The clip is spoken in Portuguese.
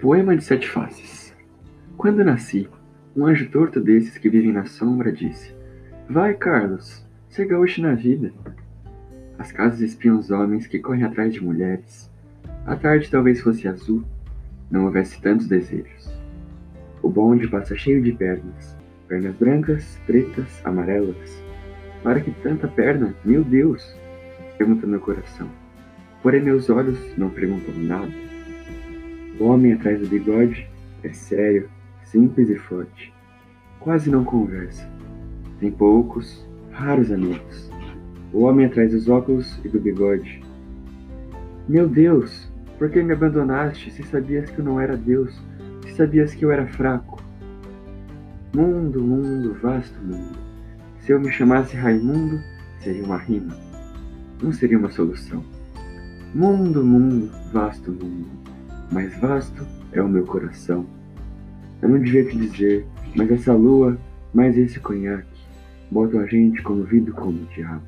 Poema de Sete Faces Quando nasci, um anjo torto desses que vivem na sombra disse: Vai, Carlos, ser gaúcho na vida. As casas espiam os homens que correm atrás de mulheres. A tarde talvez fosse azul, não houvesse tantos desejos. O bonde passa cheio de pernas, pernas brancas, pretas, amarelas. Para que tanta perna, meu Deus? Pergunta meu coração. Porém, meus olhos não perguntam nada. O homem atrás do bigode é sério, simples e forte. Quase não conversa. Tem poucos, raros amigos. O homem atrás dos óculos e do bigode. Meu Deus, por que me abandonaste se sabias que eu não era Deus, se sabias que eu era fraco? Mundo, mundo, vasto mundo. Se eu me chamasse Raimundo, seria uma rima. Não seria uma solução. Mundo, mundo, vasto mundo, mais vasto é o meu coração. Eu não devia te dizer, mas essa lua, mais esse conhaque, botam a gente como vidro como diabo.